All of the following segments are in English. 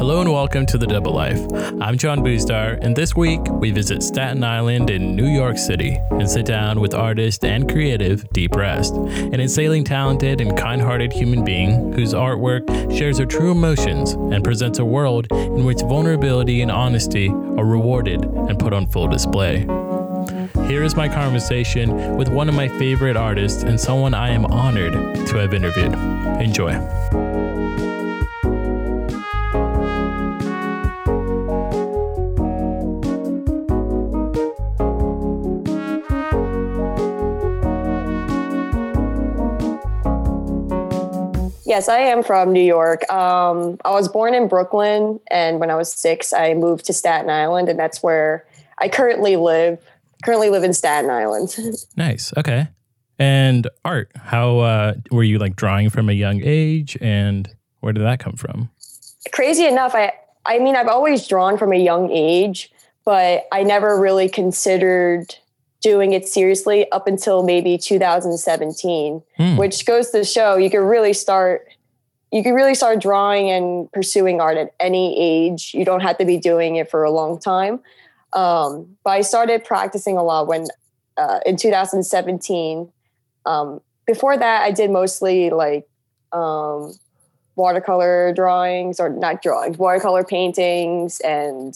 Hello and welcome to The Double Life. I'm John Boostar, and this week we visit Staten Island in New York City and sit down with artist and creative Deep Rest, an insanely talented and kind hearted human being whose artwork shares her true emotions and presents a world in which vulnerability and honesty are rewarded and put on full display. Here is my conversation with one of my favorite artists and someone I am honored to have interviewed. Enjoy. Yes, I am from New York. Um, I was born in Brooklyn, and when I was six, I moved to Staten Island, and that's where I currently live. Currently live in Staten Island. Nice. Okay. And art, how uh, were you like drawing from a young age and where did that come from? Crazy enough, I I mean, I've always drawn from a young age, but I never really considered doing it seriously up until maybe 2017, Hmm. which goes to show you can really start you can really start drawing and pursuing art at any age. You don't have to be doing it for a long time. Um, but I started practicing a lot when uh, in 2017. Um, before that, I did mostly like um, watercolor drawings or not drawings, watercolor paintings and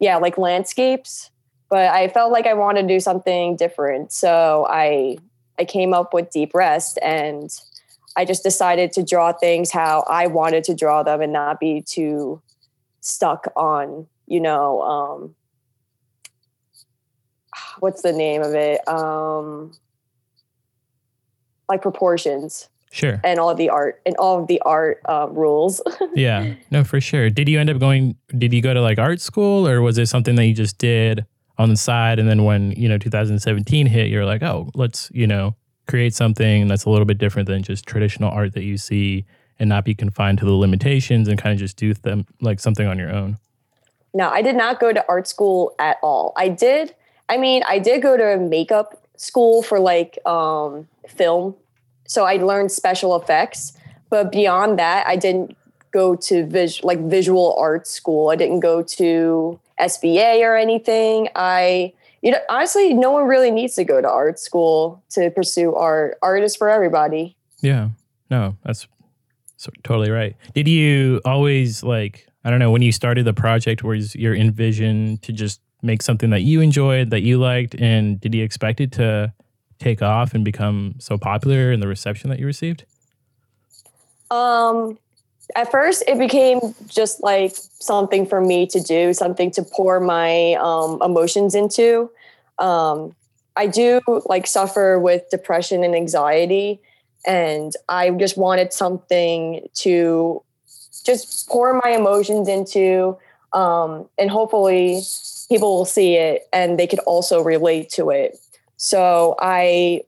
yeah, like landscapes but I felt like I wanted to do something different. So I I came up with Deep Rest and I just decided to draw things how I wanted to draw them and not be too stuck on, you know, um what's the name of it? Um like proportions Sure. and all of the art and all of the art uh, rules. Yeah. No, for sure. Did you end up going did you go to like art school or was it something that you just did on the side and then when, you know, 2017 hit, you're like, "Oh, let's, you know, create something that's a little bit different than just traditional art that you see and not be confined to the limitations and kind of just do them like something on your own." No, I did not go to art school at all. I did, I mean, I did go to makeup school for like um, film. So I learned special effects. But beyond that, I didn't go to vis- like visual art school. I didn't go to SVA or anything. I, you know, honestly, no one really needs to go to art school to pursue art. Art is for everybody. Yeah. No, that's so, totally right. Did you always like I don't know when you started the project was your envision to just make something that you enjoyed that you liked and did you expect it to take off and become so popular in the reception that you received? Um, at first, it became just like something for me to do, something to pour my um, emotions into. Um, I do like suffer with depression and anxiety, and I just wanted something to just pour my emotions into, um, and hopefully, people will see it and they could also relate to it. So I,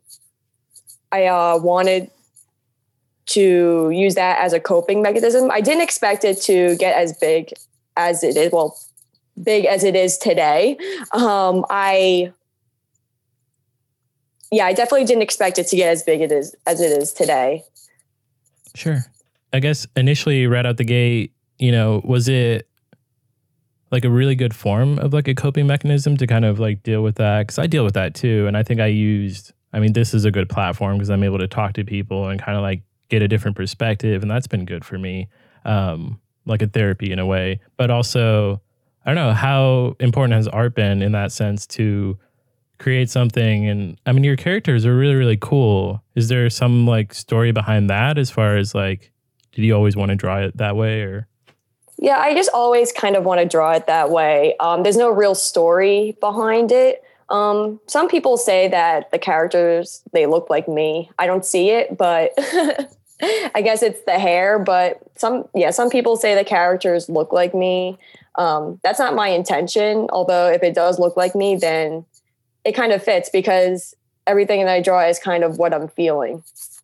I uh, wanted to use that as a coping mechanism. I didn't expect it to get as big as it is. Well, big as it is today. Um, I, yeah, I definitely didn't expect it to get as big it is as it is today. Sure. I guess initially right out the gate, you know, was it like a really good form of like a coping mechanism to kind of like deal with that cuz I deal with that too and I think I used I mean this is a good platform because I'm able to talk to people and kind of like get a different perspective and that's been good for me um like a therapy in a way but also I don't know how important has art been in that sense to create something and I mean your characters are really really cool is there some like story behind that as far as like did you always want to draw it that way or Yeah, I just always kind of want to draw it that way. Um, there's no real story behind it. Um, some people say that the characters they look like me. I don't see it, but I guess it's the hair. But some, yeah, some people say the characters look like me. Um, that's not my intention. Although if it does look like me, then it kind of fits because everything that I draw is kind of what I'm feeling.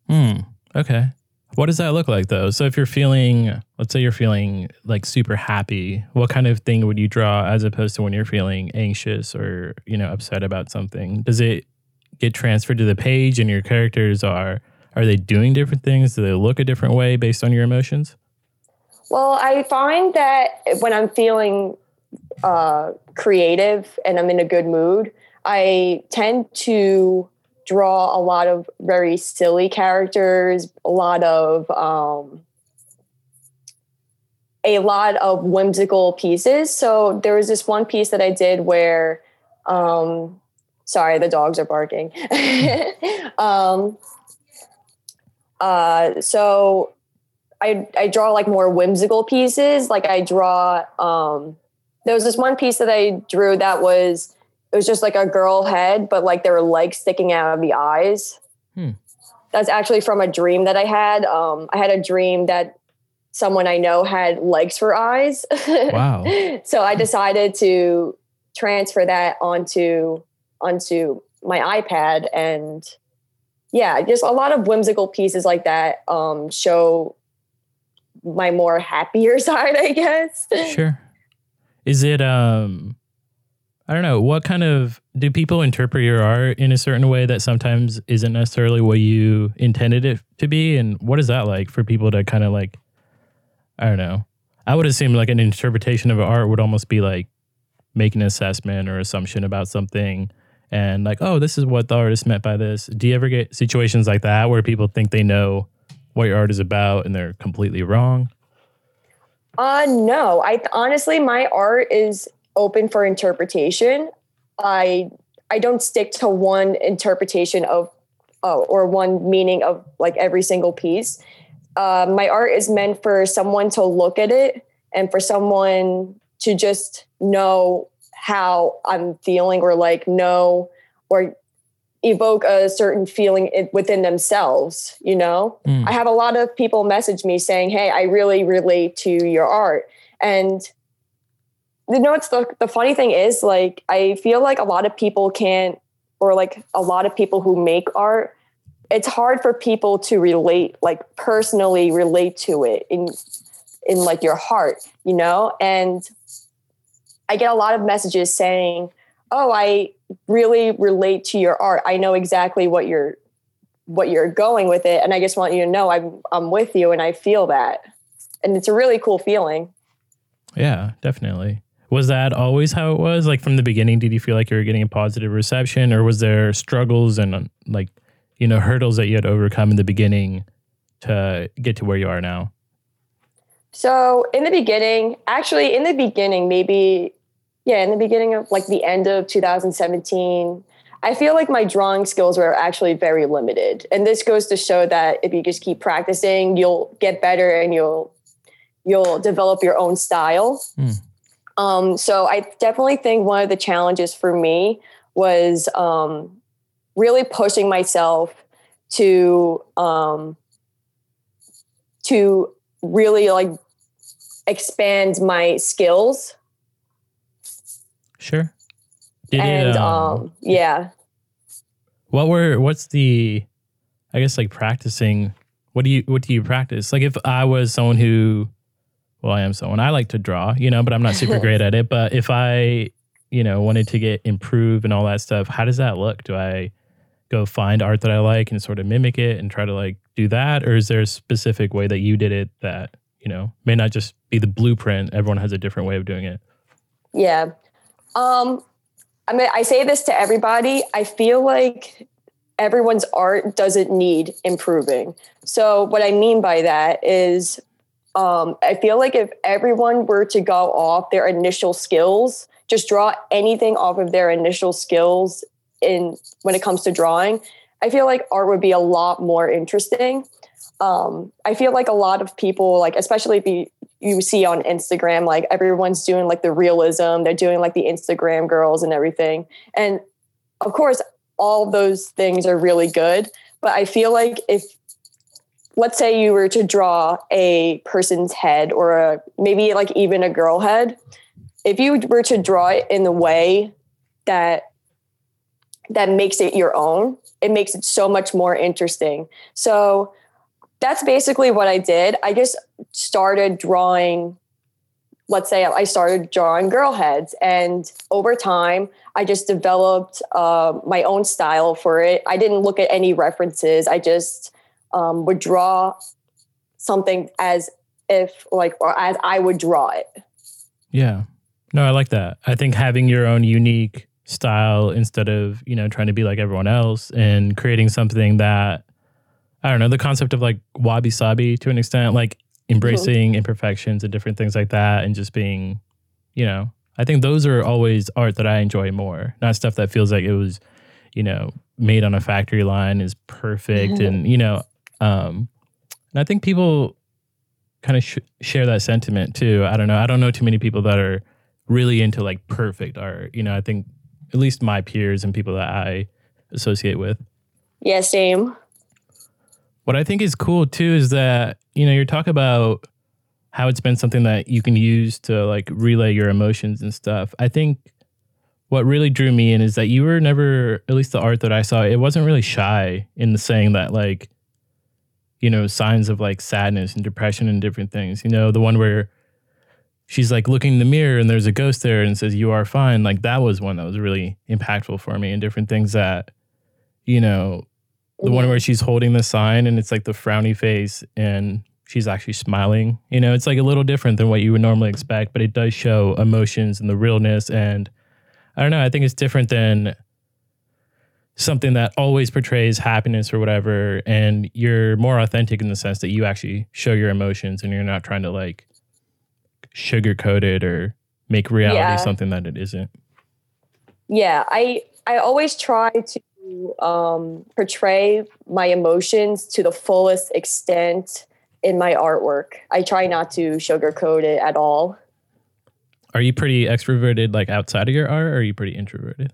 Hmm. Okay. What does that look like though? So if you're feeling, let's say you're feeling like super happy, what kind of thing would you draw as opposed to when you're feeling anxious or, you know, upset about something? Does it get transferred to the page and your characters are are they doing different things? Do they look a different way based on your emotions? Well, I find that when I'm feeling uh, creative and I'm in a good mood, I tend to draw a lot of very silly characters, a lot of um, a lot of whimsical pieces. So there was this one piece that I did where, um, sorry, the dogs are barking. um, uh, so I I draw like more whimsical pieces. Like I draw. Um, there was this one piece that I drew that was it was just like a girl head, but like there were legs sticking out of the eyes. Hmm. That's actually from a dream that I had. Um, I had a dream that someone I know had legs for eyes. Wow. so I decided to transfer that onto onto my iPad and yeah, just a lot of whimsical pieces like that um, show my more happier side, I guess. Sure. Is it um I don't know, what kind of do people interpret your art in a certain way that sometimes isn't necessarily what you intended it to be and what is that like for people to kind of like I don't know. I would assume like an interpretation of art would almost be like make an assessment or assumption about something and like, oh, this is what the artist meant by this. Do you ever get situations like that where people think they know what your art is about and they're completely wrong? Uh no. I honestly my art is open for interpretation. I I don't stick to one interpretation of uh, or one meaning of like every single piece. Uh, my art is meant for someone to look at it and for someone to just know how I'm feeling or like know or evoke a certain feeling within themselves you know? Mm. i have a lot of people message me saying hey i really relate to your art. And you know what's the, the funny thing is like i feel like a lot of people can't or like a lot of people who make art it's hard for people to relate like personally relate to it in in like your heart you know? And i get a lot of messages saying oh i really relate to your art. I know exactly what you're what you're going with it and i just want you to know i'm i'm with you and i feel that. And it's a really cool feeling. Yeah definitely. Was that always how it was? Like from the beginning did you feel like you were getting a positive reception or was there struggles and um, like you know hurdles that you had to overcome in the beginning to get to where you are now? So in the beginning actually in the beginning maybe yeah, in the beginning of like the end of 2017, I feel like my drawing skills were actually very limited. And this goes to show that if you just keep practicing, you'll get better and you'll you'll develop your own style. Mm. Um, so I definitely think one of the challenges for me was um, really pushing myself to um, to really like expand my skills Sure. Did and it, um, um, yeah. What were what's the I guess like practicing what do you what do you practice? Like if I was someone who well, I am someone I like to draw, you know, but I'm not super great at it. But if I, you know, wanted to get improve and all that stuff, how does that look? Do I go find art that I like and sort of mimic it and try to like do that? Or is there a specific way that you did it that, you know, may not just be the blueprint? Everyone has a different way of doing it. Yeah. Um, I mean, I say this to everybody. I feel like everyone's art doesn't need improving. So, what I mean by that is, um, I feel like if everyone were to go off their initial skills, just draw anything off of their initial skills in when it comes to drawing, I feel like art would be a lot more interesting. Um, I feel like a lot of people, like especially if you you see on Instagram, like everyone's doing like the realism, they're doing like the Instagram girls and everything. And of course, all those things are really good. But I feel like if, let's say you were to draw a person's head or a, maybe like even a girl head, if you were to draw it in the way that that makes it your own, it makes it so much more interesting. So that's basically what I did. I just started drawing, let's say I started drawing girl heads. And over time, I just developed uh, my own style for it. I didn't look at any references. I just um, would draw something as if like or as I would draw it. Yeah. No, I like that. I think having your own unique style instead of, you know, trying to be like everyone else and creating something that I don't know, the concept of like wabi sabi to an extent, like embracing mm-hmm. imperfections and different things like that and just being, you know, I think those are always art that I enjoy more, not stuff that feels like it was, you know, made on a factory line is perfect mm-hmm. and, you know, um and I think people kind of sh- share that sentiment too. I don't know. I don't know too many people that are really into like perfect art. You know, I think at least my peers and people that I associate with. Yeah, same. What I think is cool too is that, you know, you're talking about how it's been something that you can use to like relay your emotions and stuff. I think what really drew me in is that you were never, at least the art that I saw, it wasn't really shy in the saying that like, you know, signs of like sadness and depression and different things. You know, the one where she's like looking in the mirror and there's a ghost there and says, You are fine. Like that was one that was really impactful for me and different things that, you know, the one where she's holding the sign and it's like the frowny face and she's actually smiling. You know, it's like a little different than what you would normally expect, but it does show emotions and the realness. And I don't know, I think it's different than something that always portrays happiness or whatever and you're more authentic in the sense that you actually show your emotions and you're not trying to like sugarcoat it or make reality yeah. something that it isn't yeah i i always try to um, portray my emotions to the fullest extent in my artwork i try not to sugarcoat it at all are you pretty extroverted like outside of your art or are you pretty introverted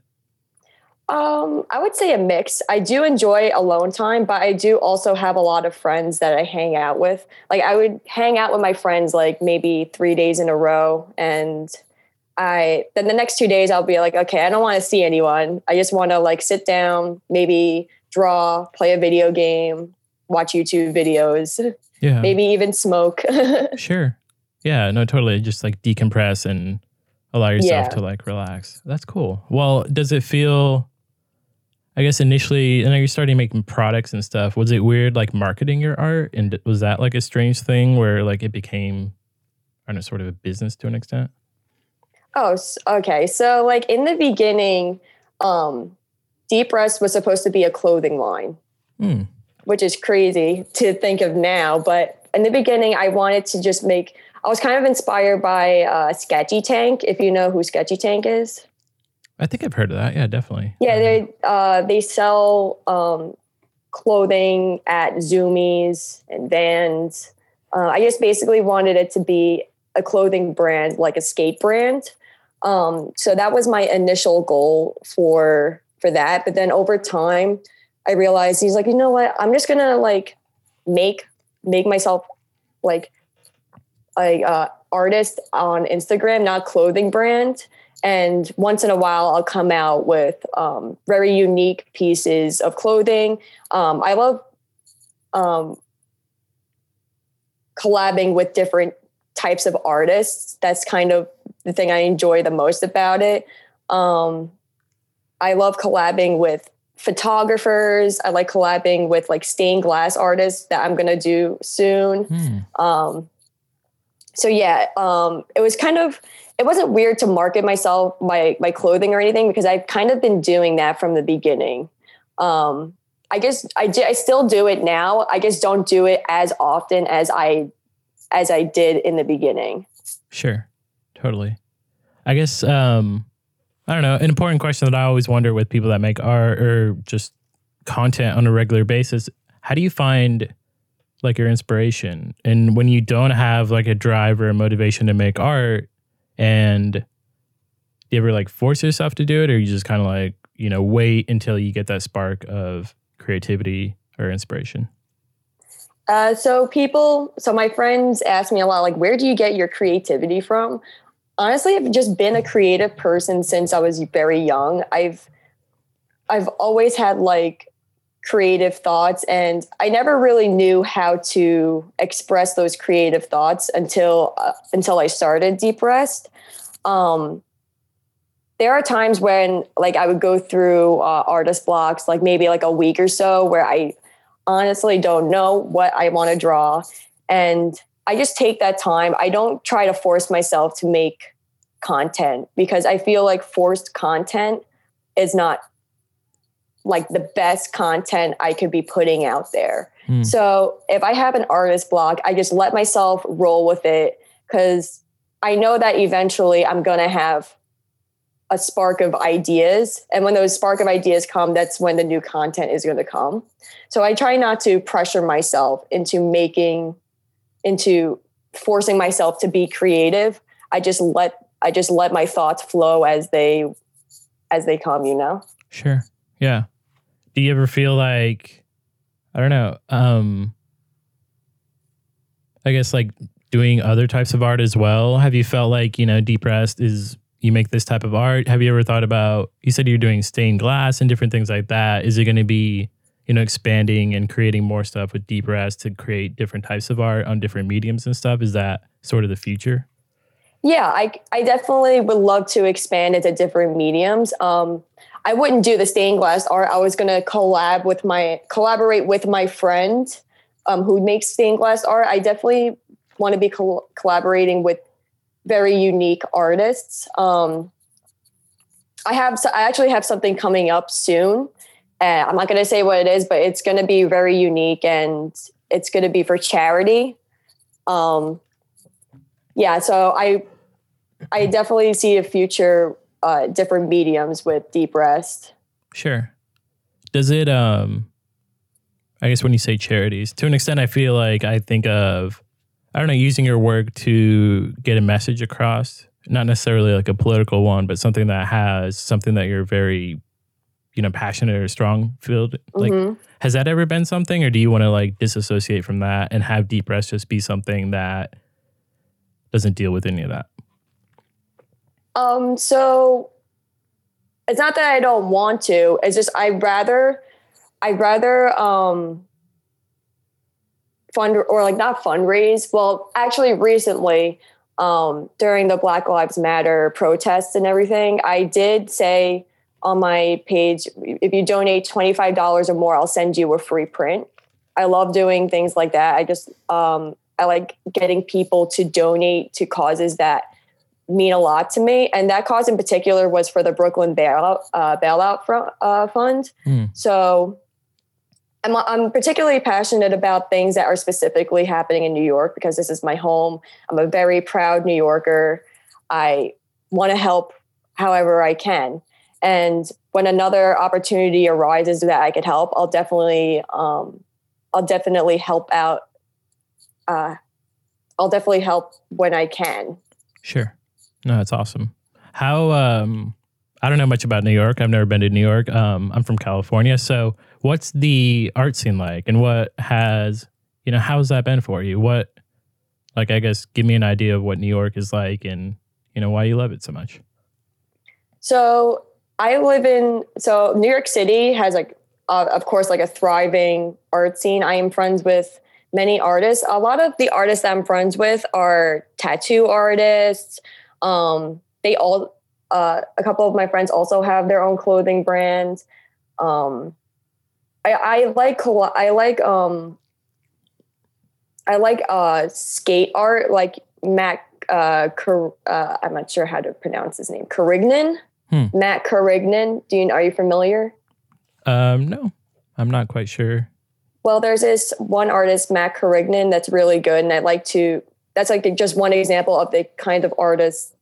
um, I would say a mix. I do enjoy alone time, but I do also have a lot of friends that I hang out with. Like I would hang out with my friends like maybe three days in a row, and I then the next two days I'll be like, okay, I don't want to see anyone. I just want to like sit down, maybe draw, play a video game, watch YouTube videos, yeah, maybe even smoke. sure. Yeah. No. Totally. Just like decompress and allow yourself yeah. to like relax. That's cool. Well, does it feel I guess initially, I know you're starting making products and stuff. Was it weird, like marketing your art, and was that like a strange thing where like it became, I don't know, sort of a business to an extent? Oh, okay. So like in the beginning, um, Deep Rest was supposed to be a clothing line, mm. which is crazy to think of now. But in the beginning, I wanted to just make. I was kind of inspired by uh, Sketchy Tank, if you know who Sketchy Tank is. I think I've heard of that. Yeah, definitely. Yeah, they uh, they sell um, clothing at Zumiez and Vans. Uh, I just basically wanted it to be a clothing brand, like a skate brand. Um, so that was my initial goal for for that. But then over time, I realized he's like, you know what? I'm just gonna like make make myself like a uh, artist on Instagram, not clothing brand. And once in a while, I'll come out with um, very unique pieces of clothing. Um, I love um, collabing with different types of artists. That's kind of the thing I enjoy the most about it. Um, I love collabing with photographers. I like collabing with like stained glass artists that I'm gonna do soon. Hmm. Um, so yeah, um, it was kind of it wasn't weird to market myself my my clothing or anything because I've kind of been doing that from the beginning. Um, I guess I do, I still do it now. I just don't do it as often as I as I did in the beginning. Sure, totally. I guess um, I don't know. An important question that I always wonder with people that make art or just content on a regular basis: How do you find like your inspiration? And when you don't have like a drive or a motivation to make art, and do you ever like force yourself to do it, or you just kind of like you know wait until you get that spark of creativity or inspiration? Uh, so people, so my friends ask me a lot, like, where do you get your creativity from? Honestly, I've just been a creative person since I was very young. I've I've always had like creative thoughts and i never really knew how to express those creative thoughts until uh, until i started deep rest um, there are times when like i would go through uh, artist blocks like maybe like a week or so where i honestly don't know what i want to draw and I just take that time. I don't try to force myself to make content because I feel like forced content is not like the best content I could be putting out there. Mm. So if I have an artist block, I just let myself roll with it because I know that eventually I'm going to have a spark of ideas. And when those spark of ideas come, that's when the new content is going to come. So I try not to pressure myself into making, into forcing myself to be creative. I just let I just let my thoughts flow as they as they come, you know? Sure. Yeah. Do you ever feel like I don't know, um I guess like doing other types of art as well? Have you felt like, you know, Deep Rest is you make this type of art? Have you ever thought about you said you're doing stained glass and different things like that? Is it going to be, you know, expanding and creating more stuff with Deep Rest to create different types of art on different mediums and stuff? Is that sort of the future? Yeah, I, I definitely would love to expand into different mediums. Um, I wouldn't do the stained glass art. I was going to collab with my collaborate with my friend um, who makes stained glass art. I definitely want to be col- collaborating with very unique artists. Um, I have I actually have something coming up soon. Uh, I'm not going to say what it is, but it's going to be very unique and it's going to be for charity. Um, yeah, so I I definitely see a future uh, different mediums with deep rest. Sure. Does it um I guess when you say charities, to an extent I feel like I think of I don't know, using your work to get a message across, not necessarily like a political one, but something that has something that you're very, you know, passionate or strong field Like, mm-hmm. has that ever been something, or do you want to like disassociate from that and have Deep Rest just be something that doesn't deal with any of that? Um, so it's not that I don't want to. It's just i'd rather, i'd rather um fund or like not fundraise. Well, actually, recently um, during the Black Lives Matter protests and everything, I did say on my page, if you donate twenty five dollars or more, I'll send you a free print. I love doing things like that. I just um, I like getting people to donate to causes that mean a lot to me. And that cause in particular was for the Brooklyn bailout uh, bailout fr- uh, fund. Mm. So I'm, I'm particularly passionate about things that are specifically happening in New York because this is my home. I'm a very proud New Yorker. I want to help however I can. And when another opportunity arises that I could help, I'll definitely, um, I'll definitely help out. Uh, I'll definitely help when I can. Sure. No, that's awesome. How, um, I don't know much about New York. I've never been to New York. Um, I'm from California. So, what's the art scene like, and what has you know how's that been for you? What, like, I guess, give me an idea of what New York is like, and you know why you love it so much. So I live in so New York City has like, uh, of course, like a thriving art scene. I am friends with many artists. A lot of the artists I'm friends with are tattoo artists. Um, they all uh, a couple of my friends also have their own clothing brand. Um, I, I like I like um, I like uh, skate art, like Matt. Uh, Car- uh, I'm not sure how to pronounce his name. Carignan. Hmm. Matt Carignan. Do you are you familiar? Um, no, I'm not quite sure. Well, there's this one artist, Matt Carignan, that's really good, and I like to. That's like just one example of the kind of artist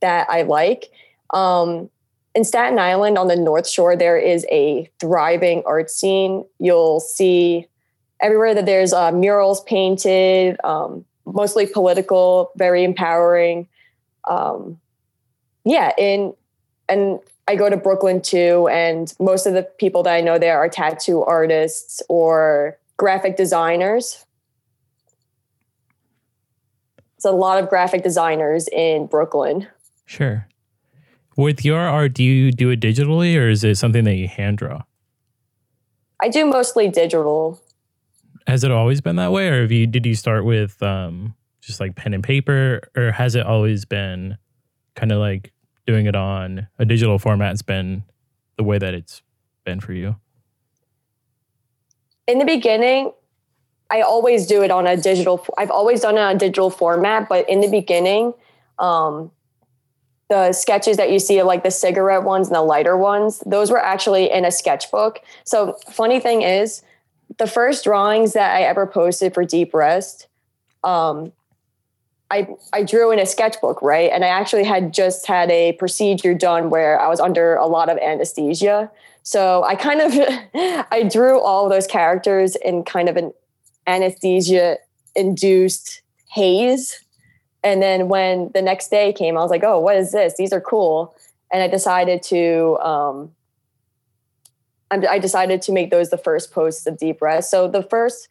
that I like. Um, in Staten Island on the North Shore, there is a thriving art scene. You'll see everywhere that there's uh, murals painted, um, mostly political, very empowering. Um, yeah, in and I go to Brooklyn too, and most of the people that I know there are tattoo artists or graphic designers. It's a lot of graphic designers in Brooklyn. Sure. With your art, do you do it digitally or is it something that you hand draw? I do mostly digital. Has it always been that way, or have you did you start with um, just like pen and paper, or has it always been kind of like doing it on a digital format? Has been the way that it's been for you. In the beginning, I always do it on a digital. I've always done it on a digital format, but in the beginning, um, the sketches that you see, like the cigarette ones and the lighter ones, those were actually in a sketchbook. So, funny thing is, the first drawings that I ever posted for Deep Rest, um, I I drew in a sketchbook, right? And I actually had just had a procedure done where I was under a lot of anesthesia. So I kind of I drew all those characters in kind of an anesthesia induced haze. And then when the next day came, I was like, oh, what is this? These are cool. And I decided to, um, I decided to make those the first posts of Deep Rest. So the first,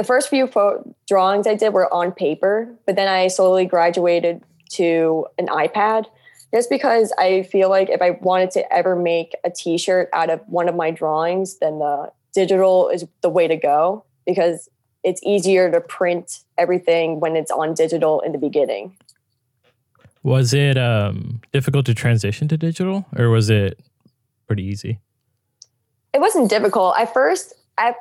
the first few fo- drawings I did were on paper, but then I slowly graduated to an iPad just because I feel like if I wanted to ever make a t-shirt out of one of my drawings, then the digital is the way to go because it's easier to print everything when it's on digital in the beginning. Was it um, difficult to transition to digital or was it pretty easy? It wasn't difficult. At first, I,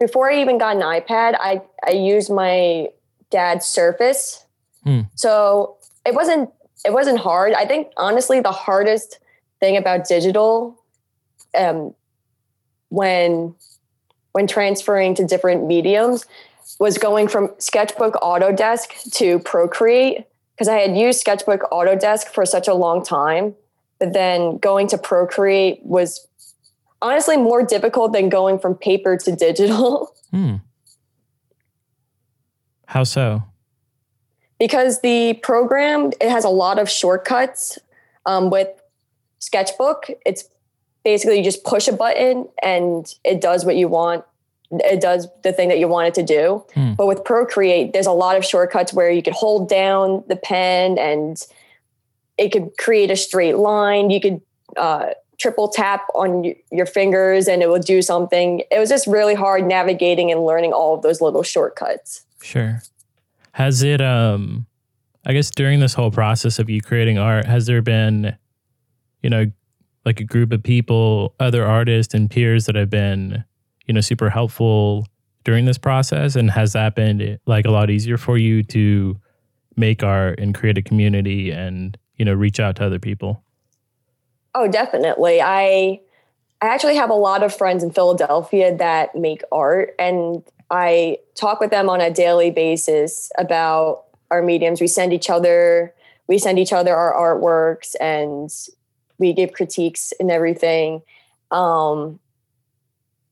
before I even got an iPad, I, I used my dad's Surface. Hmm. So it wasn't it wasn't hard. I think honestly the hardest thing about digital um, when when transferring to different mediums was going from Sketchbook Autodesk to Procreate because I had used Sketchbook Autodesk for such a long time. But then going to Procreate was honestly more difficult than going from paper to digital. Hmm. How so? Because the program it has a lot of shortcuts. Um, with Sketchbook, it's basically you just push a button and it does what you want it does the thing that you want it to do hmm. but with procreate there's a lot of shortcuts where you could hold down the pen and it could create a straight line you could uh, triple tap on your fingers and it will do something it was just really hard navigating and learning all of those little shortcuts sure has it um i guess during this whole process of you creating art has there been you know like a group of people, other artists and peers that have been, you know, super helpful during this process? And has that been like a lot easier for you to make art and create a community and, you know, reach out to other people? Oh, definitely. I I actually have a lot of friends in Philadelphia that make art and I talk with them on a daily basis about our mediums. We send each other we send each other our artworks and we give critiques and everything. Um,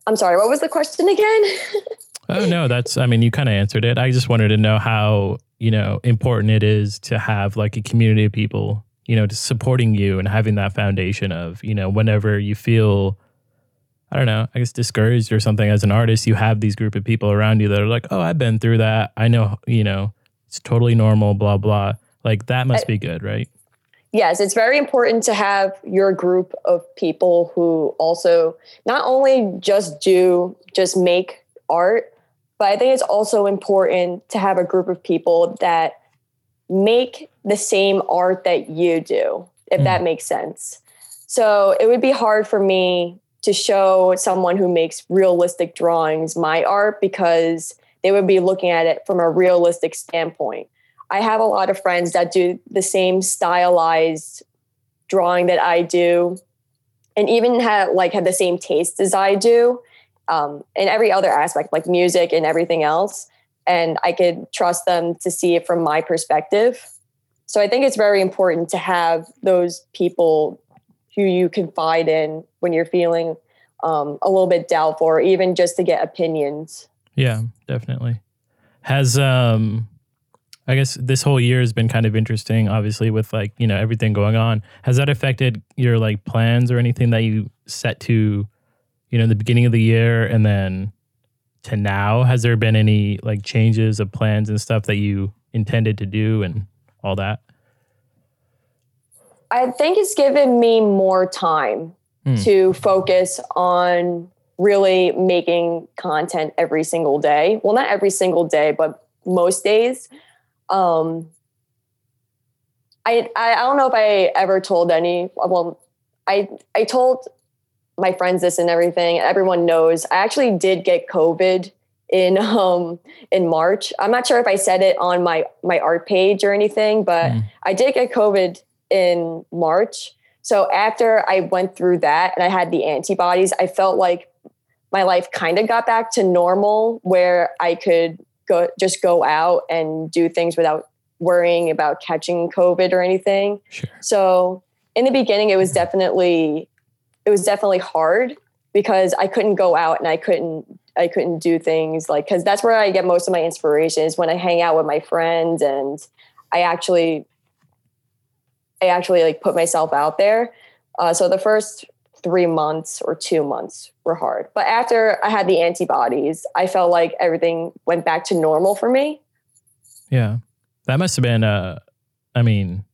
I'm sorry, what was the question again? oh no, that's I mean you kind of answered it. I just wanted to know how, you know, important it is to have like a community of people, you know, supporting you and having that foundation of, you know, whenever you feel I don't know, I guess discouraged or something as an artist, you have these group of people around you that are like, "Oh, I've been through that. I know, you know, it's totally normal, blah blah." Like that must I, be good, right? yes, it's very important to have your group of people who also not only just do, just make art, but I think it's also important to have a group of people that make the same art that you do, if mm. that makes sense. So it would be hard for me to show someone who makes realistic drawings my art because they would be looking at it from a realistic standpoint. I have a lot of friends that do the same stylized drawing that I do, and even have like have the same taste as I do, um, in every other aspect, like music and everything else. And I could trust them to see it from my perspective. So I think it's very important to have those people who you confide in when you're feeling um, a little bit doubtful, or even just to get opinions. Yeah, definitely. Has um I guess this whole year has been kind of interesting, obviously, with like, you know, everything going on. Has that affected your like plans or anything that you set to, you know, the beginning of the year and then to now? Has there been any like changes of plans and stuff that you intended to do and all that? I think it's given me more time hmm. to focus on really making content every single day. Well, not every single day, but most days um, I, I don't know if I ever told any. Well, I I told my friends this and everything. Everyone knows I actually did get COVID in um in March. I'm not sure if I said it on my my art page or anything, but mm. I did get COVID in March. So after I went through that and I had the antibodies, I felt like my life kind of got back to normal where I could go just go out and do things without worrying about catching COVID or anything. Sure. So in the beginning, it was definitely it was definitely hard because I couldn't go out and I couldn't I couldn't do things like because that's where I get most of my inspiration is when I hang out with my friends and I actually I actually like put myself out there. Uh, so the first three months or two months were hard, but after I had the antibodies, I felt like everything went back to normal for me. Yeah, that must have been. Uh, I mean,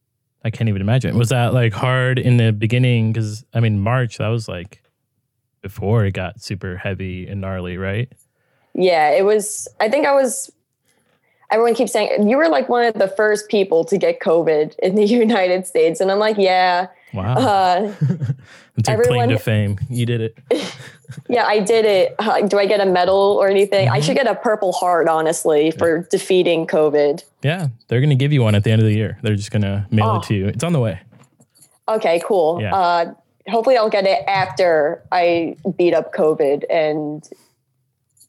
I can't even imagine. Was that like hard in the beginning? Because I mean, March that was like before it got super heavy and gnarly, right? Yeah, it was. I think I was. Everyone keeps saying you were like one of the first people to get COVID in the United States, and I'm like, yeah. Wow. Uh, everyone, claim to fame. You did it. yeah, I did it. Uh, do I get a medal or anything? Mm-hmm. I should get a Purple Heart, honestly, for yeah. defeating COVID. Yeah, they're going to give you one at the end of the year. They're just going to mail oh. it to you. It's on the way. Okay, cool. Yeah. Uh, hopefully, I'll get it after I beat up COVID and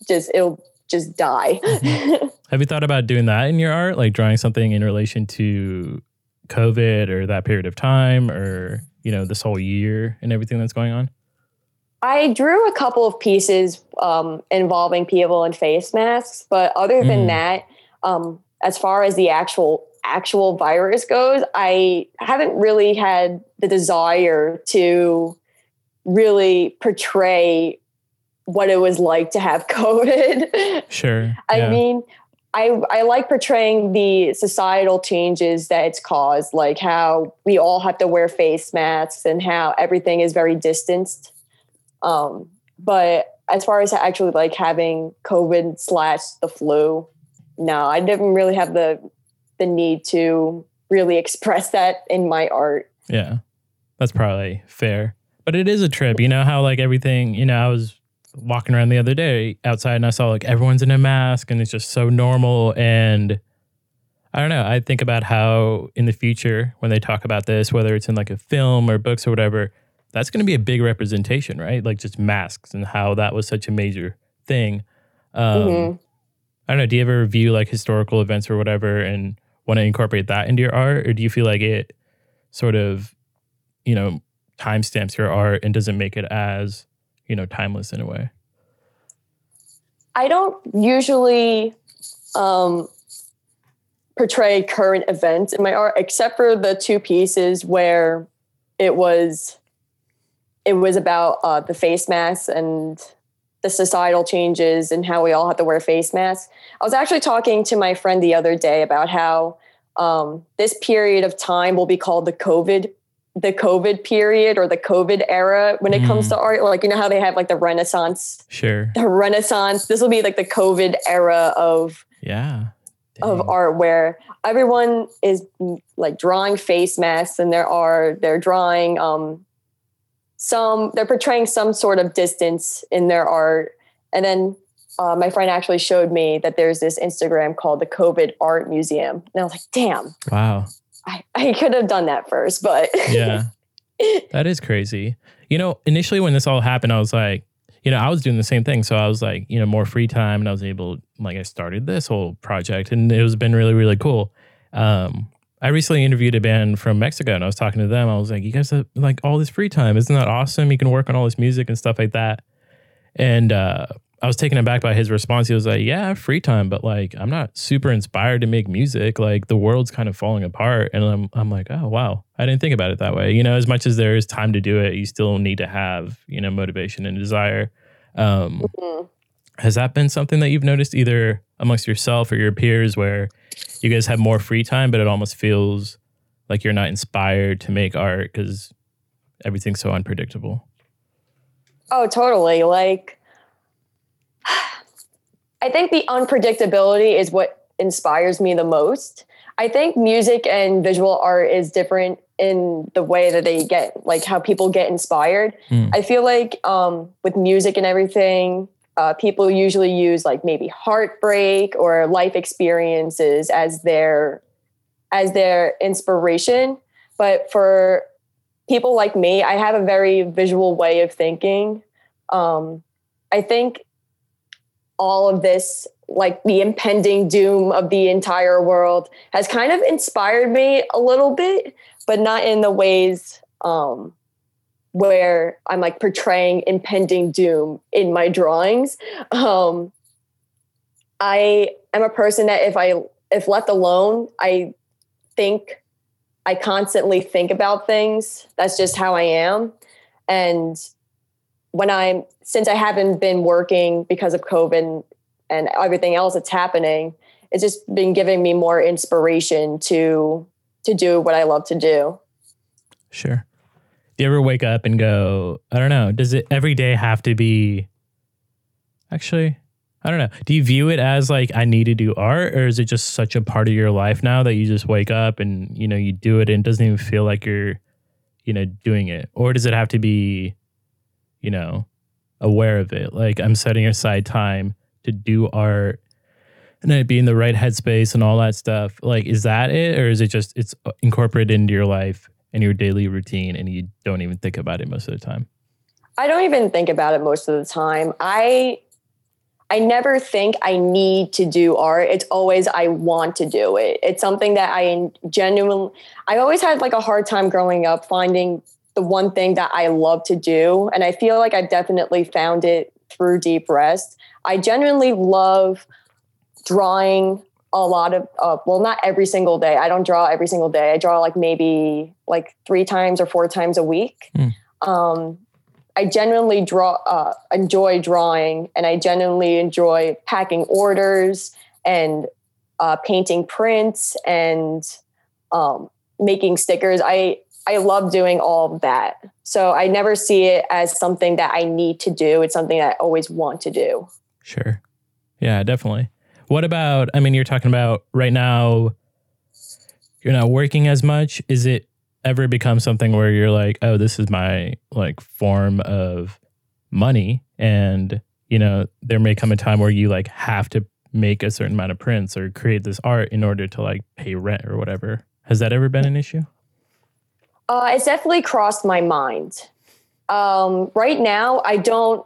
just it'll just die. Mm-hmm. Have you thought about doing that in your art, like drawing something in relation to COVID or that period of time or, you know, this whole year and everything that's going on? I drew a couple of pieces um, involving people in face masks, but other than mm. that, um, as far as the actual actual virus goes, I haven't really had the desire to really portray what it was like to have COVID. Sure. I yeah. mean, I, I like portraying the societal changes that it's caused, like how we all have to wear face masks and how everything is very distanced. Um, but as far as actually like having COVID slash the flu, no, I didn't really have the the need to really express that in my art. Yeah, that's probably fair. But it is a trip, you know how like everything, you know, I was walking around the other day outside and I saw like everyone's in a mask and it's just so normal. And I don't know. I think about how in the future, when they talk about this, whether it's in like a film or books or whatever, that's going to be a big representation, right? Like just masks and how that was such a major thing. Um, mm-hmm. I don't know. Do you ever view like historical events or whatever and want to incorporate that into your art? Or do you feel like it sort of, you know, timestamps your art and doesn't make it as you know timeless in a way i don't usually um, portray current events in my art except for the two pieces where it was it was about uh, the face masks and the societal changes and how we all have to wear face masks i was actually talking to my friend the other day about how um, this period of time will be called the covid the COVID period or the COVID era when it mm. comes to art. Like, you know how they have like the Renaissance? Sure. The Renaissance. This will be like the COVID era of yeah Dang. of art where everyone is like drawing face masks and there are they're drawing um some they're portraying some sort of distance in their art. And then uh, my friend actually showed me that there's this Instagram called the COVID Art Museum. And I was like, damn. Wow. I, I could have done that first, but yeah, that is crazy. You know, initially when this all happened, I was like, you know, I was doing the same thing. So I was like, you know, more free time and I was able, like, I started this whole project and it was been really, really cool. Um, I recently interviewed a band from Mexico and I was talking to them. I was like, you guys have like all this free time. Isn't that awesome? You can work on all this music and stuff like that. And uh, I was taken aback by his response. He was like, "Yeah, free time, but like I'm not super inspired to make music. Like the world's kind of falling apart." And I'm I'm like, "Oh, wow. I didn't think about it that way." You know, as much as there is time to do it, you still need to have, you know, motivation and desire. Um, mm-hmm. Has that been something that you've noticed either amongst yourself or your peers where you guys have more free time, but it almost feels like you're not inspired to make art because everything's so unpredictable? Oh, totally. Like I think the unpredictability is what inspires me the most. I think music and visual art is different in the way that they get like how people get inspired. Mm. I feel like um, with music and everything, uh, people usually use like maybe heartbreak or life experiences as their as their inspiration. But for people like me, I have a very visual way of thinking. Um, I think all of this, like the impending doom of the entire world, has kind of inspired me a little bit, but not in the ways um, where I'm like portraying impending doom in my drawings. Um, I am a person that if I if left alone, I think I constantly think about things. That's just how I am. And when I'm since I haven't been working because of COVID and everything else that's happening, it's just been giving me more inspiration to to do what I love to do. Sure. Do you ever wake up and go, I don't know, does it every day have to be actually I don't know. Do you view it as like I need to do art or is it just such a part of your life now that you just wake up and you know you do it and it doesn't even feel like you're you know doing it? Or does it have to be you know aware of it? Like I'm setting aside time to do art and then be in the right headspace and all that stuff. Like is that it or is it just it's incorporated into your life and your daily routine and you don't even think about it most of the time? I don't even think about it most of the time. I I never think I need to do art. It's always I want to do it. It's something that I genuinely, I always had like a hard time growing up finding the one thing that I love to do. And I feel like I've definitely found it through Deep Rest. I genuinely love drawing a lot of, uh, well, not every single day. I don't draw every single day. I draw like maybe like three times or four times a week. Mm. Um, I genuinely draw, uh, enjoy drawing, and I genuinely enjoy packing orders and uh, painting prints and um, making stickers. I I love doing all of that. So I never see it as something that I need to do. It's something that I always want to do. Sure. Yeah, definitely. What about? I mean, you're talking about right now. You're not working as much. Is it ever become something where you're like, oh, this is my like form of money, and you know, there may come a time where you like have to make a certain amount of prints or create this art in order to like pay rent or whatever. Has that ever been an issue? Uh, it's definitely crossed my mind. Um, right now, I don't.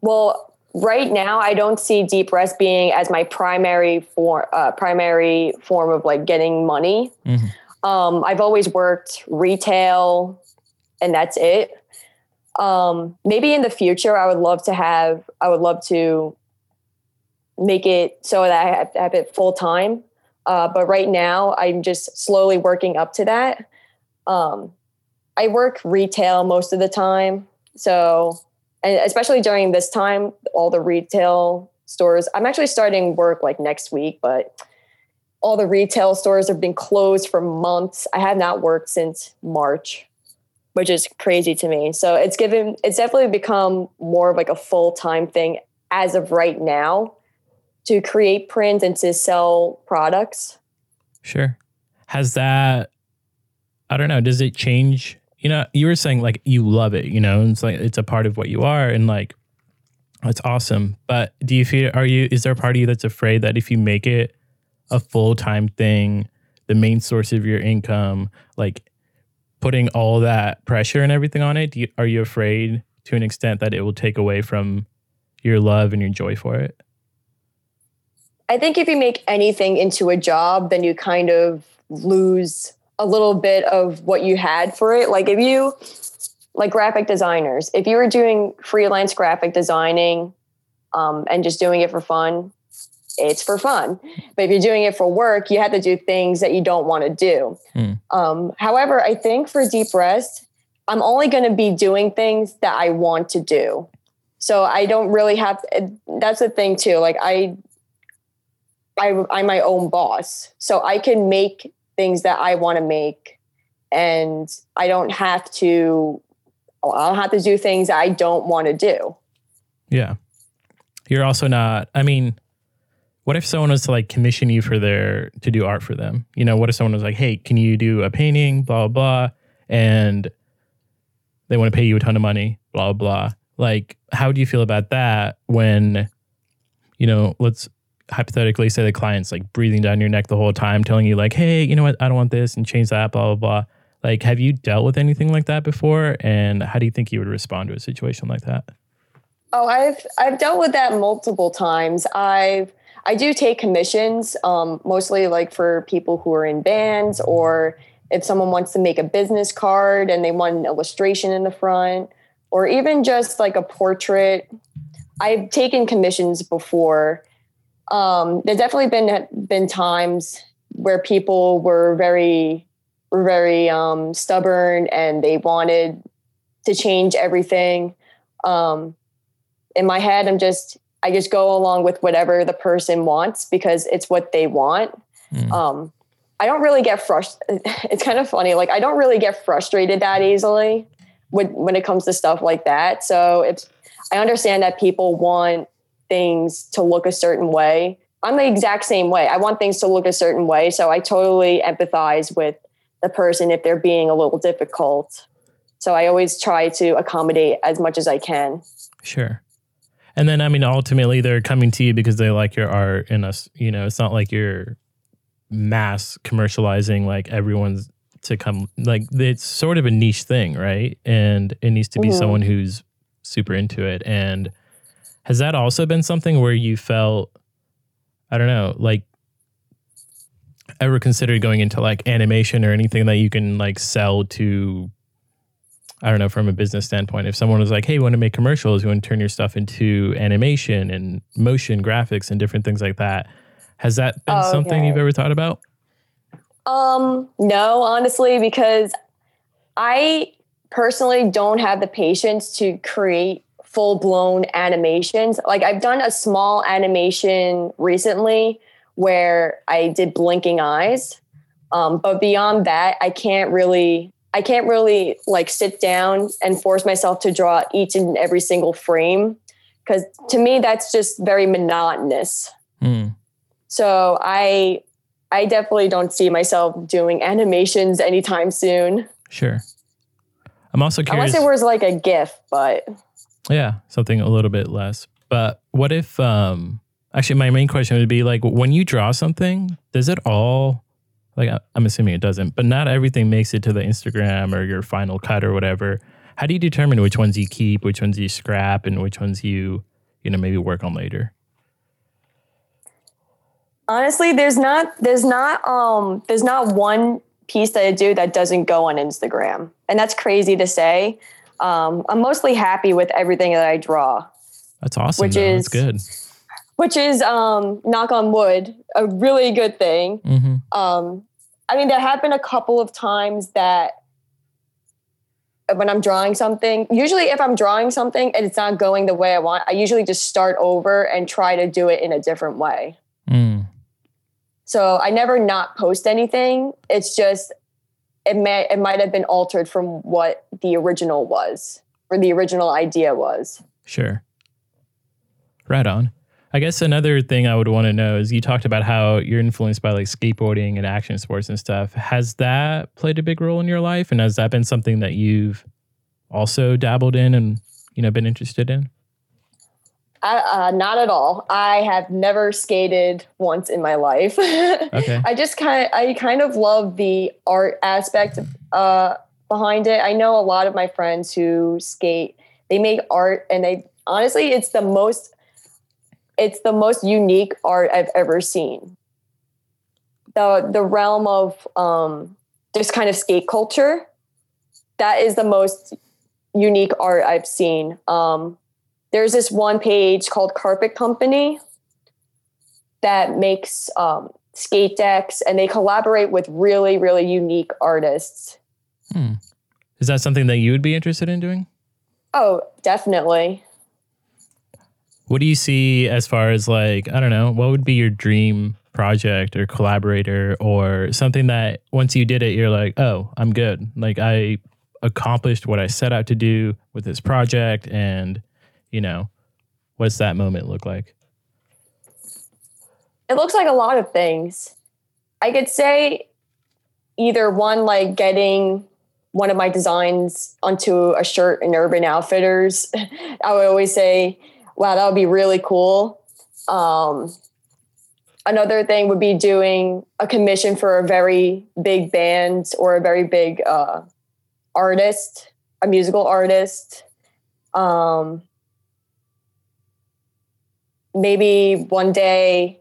Well, right now, I don't see Deep Rest being as my primary form, uh, primary form of like getting money. Mm-hmm. Um, I've always worked retail, and that's it. Um, maybe in the future, I would love to have. I would love to make it so that I have, have it full time. Uh, but right now, I'm just slowly working up to that. Um, I work retail most of the time, so and especially during this time, all the retail stores. I'm actually starting work like next week, but all the retail stores have been closed for months. I have not worked since March, which is crazy to me. So it's given it's definitely become more of like a full-time thing as of right now to create prints and to sell products. Sure. Has that I don't know, does it change? You know, you were saying like you love it, you know, it's like it's a part of what you are and like it's awesome. But do you feel are you is there a part of you that's afraid that if you make it a full time thing, the main source of your income, like putting all that pressure and everything on it, you, are you afraid to an extent that it will take away from your love and your joy for it? I think if you make anything into a job, then you kind of lose a little bit of what you had for it. Like if you, like graphic designers, if you were doing freelance graphic designing um, and just doing it for fun, it's for fun. But if you're doing it for work, you have to do things that you don't want to do. Mm. Um, however, I think for deep rest, I'm only going to be doing things that I want to do. So I don't really have. That's the thing too. Like I, I, I'm my own boss, so I can make things that I want to make, and I don't have to. I don't have to do things I don't want to do. Yeah, you're also not. I mean, what if someone was to like commission you for their to do art for them? You know, what if someone was like, "Hey, can you do a painting?" Blah blah, blah and they want to pay you a ton of money. Blah blah. like how do you feel about that when you know let's hypothetically say the client's like breathing down your neck the whole time telling you like hey you know what? I don't want this and change that blah blah blah. Like have you dealt with anything like that before? And how do you think you would respond to a situation like that? Oh i've i've dealt with that multiple times. I've i do take commissions um, mostly like for people who are in bands or if someone wants to make a business card and they want an illustration in the front or even just like a portrait. I've taken commissions before um, there's definitely been been times where people were very very um, stubborn and they wanted to change everything. Um, in my head, I'm just I just go along with whatever the person wants because it's what they want. Mm. Um, I don't really get frustrated. It's kind of funny. Like I don't really get frustrated that easily when when it comes to stuff like that. So it's I understand that people want things to look a certain way. I'm the exact same way. I want things to look a certain way. So I totally empathize with the person if they're being a little difficult. So I always try to accommodate as much as I can. Sure. And then, I mean, ultimately, they're coming to you because they like your art. And us, you know, it's not like you're mass commercializing like everyone's to come. Like it's sort of a niche thing, right? And it needs to be mm-hmm. someone who's super into it. And has that also been something where you felt, I don't know, like ever considered going into like animation or anything that you can like sell to I don't know, from a business standpoint, if someone was like, hey, you want to make commercials, you want to turn your stuff into animation and motion graphics and different things like that. Has that been okay. something you've ever thought about? Um, no, honestly, because I personally don't have the patience to create full blown animations. Like I've done a small animation recently where I did blinking eyes. Um, but beyond that, I can't really I can't really like sit down and force myself to draw each and every single frame because to me that's just very monotonous. Mm. So I I definitely don't see myself doing animations anytime soon. Sure. I'm also curious. Unless it was like a GIF, but yeah, something a little bit less. But what if, um, actually, my main question would be like, when you draw something, does it all, like, I'm assuming it doesn't, but not everything makes it to the Instagram or your final cut or whatever. How do you determine which ones you keep, which ones you scrap, and which ones you, you know, maybe work on later? Honestly, there's not, there's not, um, there's not one piece that I do that doesn't go on Instagram. And that's crazy to say um, I'm mostly happy with everything that I draw. That's awesome. Which though. is That's good. Which is um, knock on wood, a really good thing. Mm-hmm. Um, I mean, there have been a couple of times that when I'm drawing something, usually if I'm drawing something and it's not going the way I want, I usually just start over and try to do it in a different way. Mm. So I never not post anything. It's just it may it might have been altered from what the original was or the original idea was. Sure. Right on. I guess another thing I would want to know is you talked about how you're influenced by like skateboarding and action sports and stuff. Has that played a big role in your life? And has that been something that you've also dabbled in and, you know, been interested in? Uh, not at all. I have never skated once in my life. okay. I just kind of, I kind of love the art aspect uh, behind it. I know a lot of my friends who skate. They make art, and they honestly, it's the most, it's the most unique art I've ever seen. The the realm of um, this kind of skate culture, that is the most unique art I've seen. Um, there's this one page called Carpet Company that makes um, skate decks and they collaborate with really, really unique artists. Hmm. Is that something that you would be interested in doing? Oh, definitely. What do you see as far as like, I don't know, what would be your dream project or collaborator or something that once you did it, you're like, oh, I'm good. Like I accomplished what I set out to do with this project and you know, what's that moment look like? It looks like a lot of things. I could say either one, like getting one of my designs onto a shirt in Urban Outfitters, I would always say, wow, that would be really cool. Um, another thing would be doing a commission for a very big band or a very big uh, artist, a musical artist. Um, maybe one day,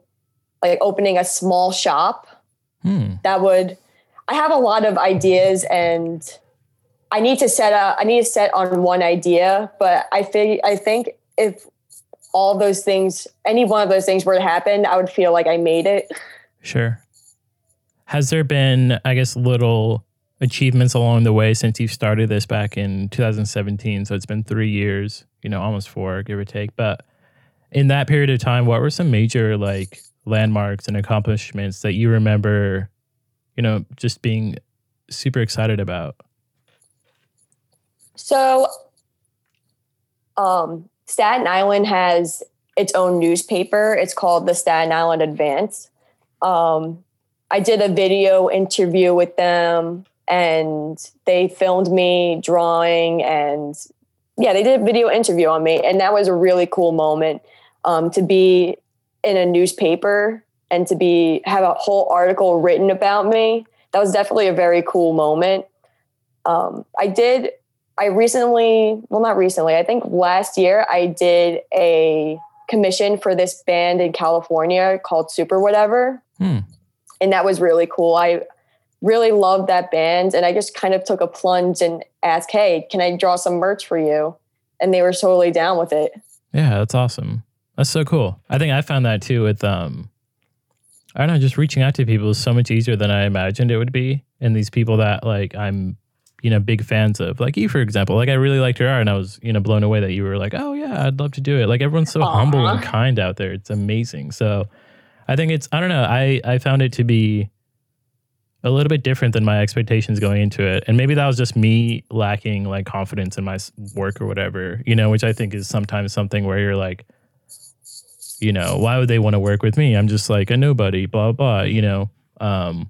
like opening a small shop. Hmm. That would. I have a lot of ideas, and I need to set up. I need to set on one idea, but I think I think if all those things, any one of those things were to happen, I would feel like I made it. Sure. Has there been, I guess, little achievements along the way since you started this back in 2017? So it's been three years, you know, almost four, give or take. But in that period of time, what were some major like landmarks and accomplishments that you remember, you know, just being super excited about? So, um, Staten Island has its own newspaper. It's called the Staten Island Advance. Um, I did a video interview with them and they filmed me drawing and yeah, they did a video interview on me. And that was a really cool moment um, to be in a newspaper and to be have a whole article written about me. That was definitely a very cool moment. Um, I did I recently, well, not recently, I think last year I did a commission for this band in California called Super Whatever. Hmm. And that was really cool. I really loved that band. And I just kind of took a plunge and asked, hey, can I draw some merch for you? And they were totally down with it. Yeah, that's awesome. That's so cool. I think I found that too with um I don't know, just reaching out to people is so much easier than I imagined it would be. And these people that like I'm you know, big fans of. Like you, for example. Like I really liked your art, and I was, you know, blown away that you were like, "Oh yeah, I'd love to do it." Like everyone's so Aww. humble and kind out there. It's amazing. So, I think it's. I don't know. I I found it to be a little bit different than my expectations going into it, and maybe that was just me lacking like confidence in my work or whatever. You know, which I think is sometimes something where you're like, you know, why would they want to work with me? I'm just like a nobody. Blah blah. You know. Um,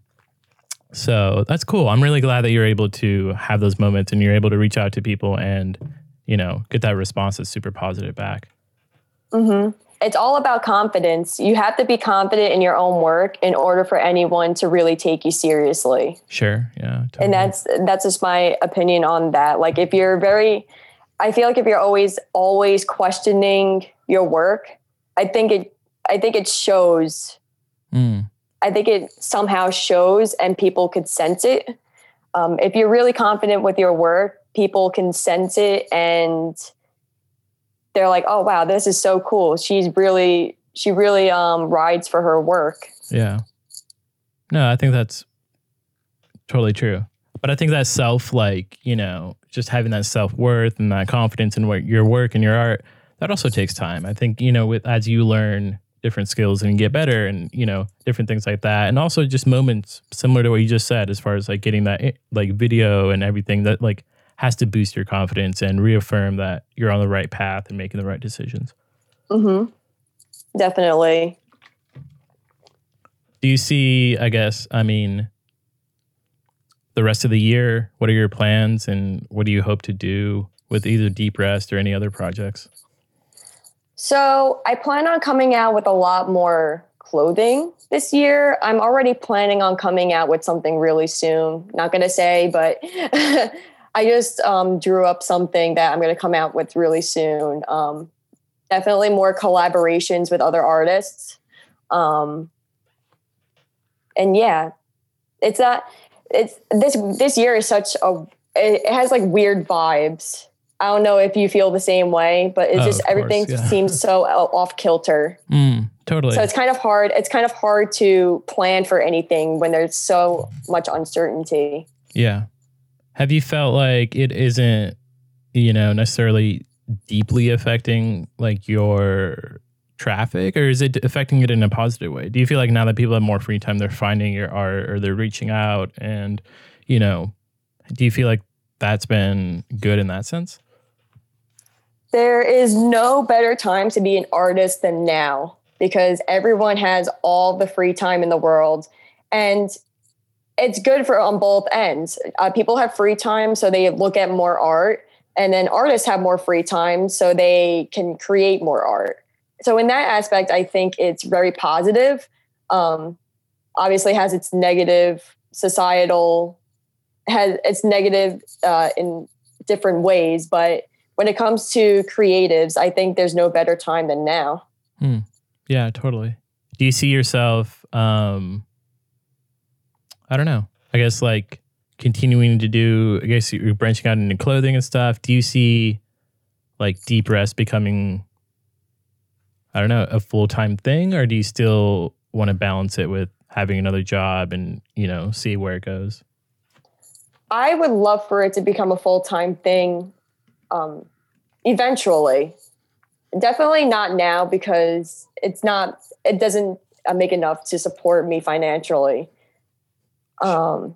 so that's cool. I'm really glad that you're able to have those moments and you're able to reach out to people and, you know, get that response that's super positive back. Mm-hmm. It's all about confidence. You have to be confident in your own work in order for anyone to really take you seriously. Sure. Yeah. Totally. And that's that's just my opinion on that. Like if you're very I feel like if you're always always questioning your work, I think it I think it shows. Mm I think it somehow shows and people could sense it. Um, if you're really confident with your work, people can sense it and they're like, oh, wow, this is so cool. She's really, she really um, rides for her work. Yeah. No, I think that's totally true. But I think that self, like, you know, just having that self worth and that confidence in what your work and your art, that also takes time. I think, you know, with as you learn different skills and get better and you know different things like that and also just moments similar to what you just said as far as like getting that like video and everything that like has to boost your confidence and reaffirm that you're on the right path and making the right decisions. Mm-hmm. Definitely. Do you see i guess i mean the rest of the year what are your plans and what do you hope to do with either deep rest or any other projects so I plan on coming out with a lot more clothing this year. I'm already planning on coming out with something really soon. Not going to say, but I just um, drew up something that I'm going to come out with really soon. Um, definitely more collaborations with other artists. Um, and yeah, it's that it's this this year is such a it has like weird vibes I don't know if you feel the same way, but it's oh, just everything course, yeah. seems so off kilter. Mm, totally. So it's kind of hard. It's kind of hard to plan for anything when there's so much uncertainty. Yeah. Have you felt like it isn't, you know, necessarily deeply affecting like your traffic or is it affecting it in a positive way? Do you feel like now that people have more free time, they're finding your art or they're reaching out and, you know, do you feel like that's been good in that sense? There is no better time to be an artist than now because everyone has all the free time in the world. And it's good for on both ends. Uh, people have free time, so they look at more art, and then artists have more free time, so they can create more art. So in that aspect, I think it's very positive. Um, obviously, has its negative societal has its negative uh, in different ways, but when it comes to creatives, I think there's no better time than now. Hmm. Yeah, totally. Do you see yourself? Um, I don't know. I guess like continuing to do. I guess you're branching out into clothing and stuff. Do you see like deep rest becoming? I don't know a full time thing, or do you still want to balance it with having another job and you know see where it goes? I would love for it to become a full time thing um, eventually. Definitely not now because it's not, it doesn't uh, make enough to support me financially. Um,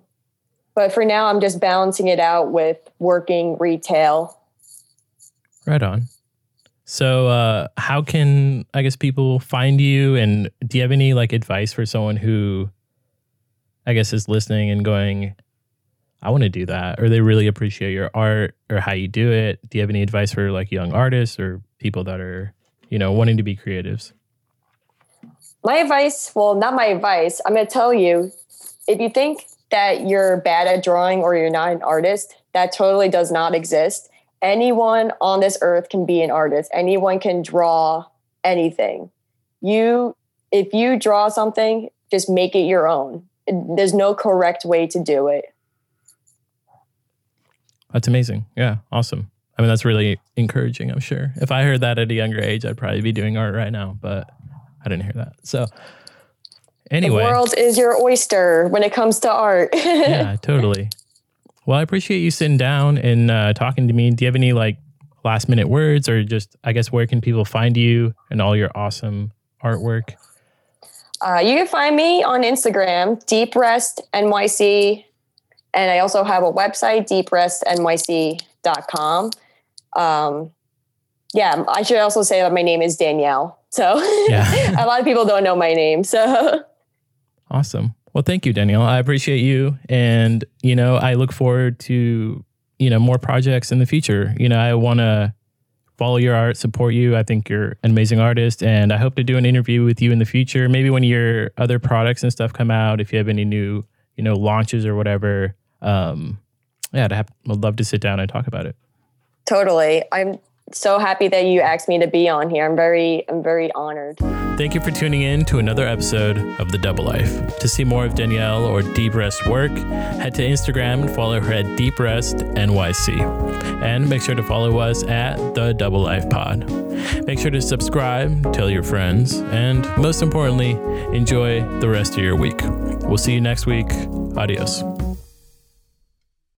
but for now, I'm just balancing it out with working retail. Right on. So, uh, how can I guess people find you? And do you have any like advice for someone who, I guess, is listening and going, I want to do that, or they really appreciate your art or how you do it. Do you have any advice for like young artists or people that are, you know, wanting to be creatives? My advice, well, not my advice. I'm going to tell you if you think that you're bad at drawing or you're not an artist, that totally does not exist. Anyone on this earth can be an artist. Anyone can draw anything. You if you draw something, just make it your own. There's no correct way to do it. That's amazing. Yeah, awesome. I mean, that's really encouraging, I'm sure. If I heard that at a younger age, I'd probably be doing art right now, but I didn't hear that. So, anyway. The world is your oyster when it comes to art. yeah, totally. Well, I appreciate you sitting down and uh, talking to me. Do you have any like last minute words or just, I guess, where can people find you and all your awesome artwork? Uh, you can find me on Instagram, Deep Rest NYC and I also have a website, deeprestnyc.com. Um, yeah, I should also say that my name is Danielle. So yeah. a lot of people don't know my name. So awesome. Well, thank you, Danielle. I appreciate you. And, you know, I look forward to, you know, more projects in the future. You know, I want to follow your art, support you. I think you're an amazing artist. And I hope to do an interview with you in the future. Maybe when your other products and stuff come out, if you have any new, you know, launches or whatever, um, yeah, to have, I'd love to sit down and talk about it. Totally. I'm so happy that you asked me to be on here. I'm very, I'm very honored. Thank you for tuning in to another episode of The Double Life. To see more of Danielle or Deep Rest work, head to Instagram and follow her at Deep Rest NYC. And make sure to follow us at The Double Life Pod. Make sure to subscribe, tell your friends, and most importantly, enjoy the rest of your week. We'll see you next week. Adios.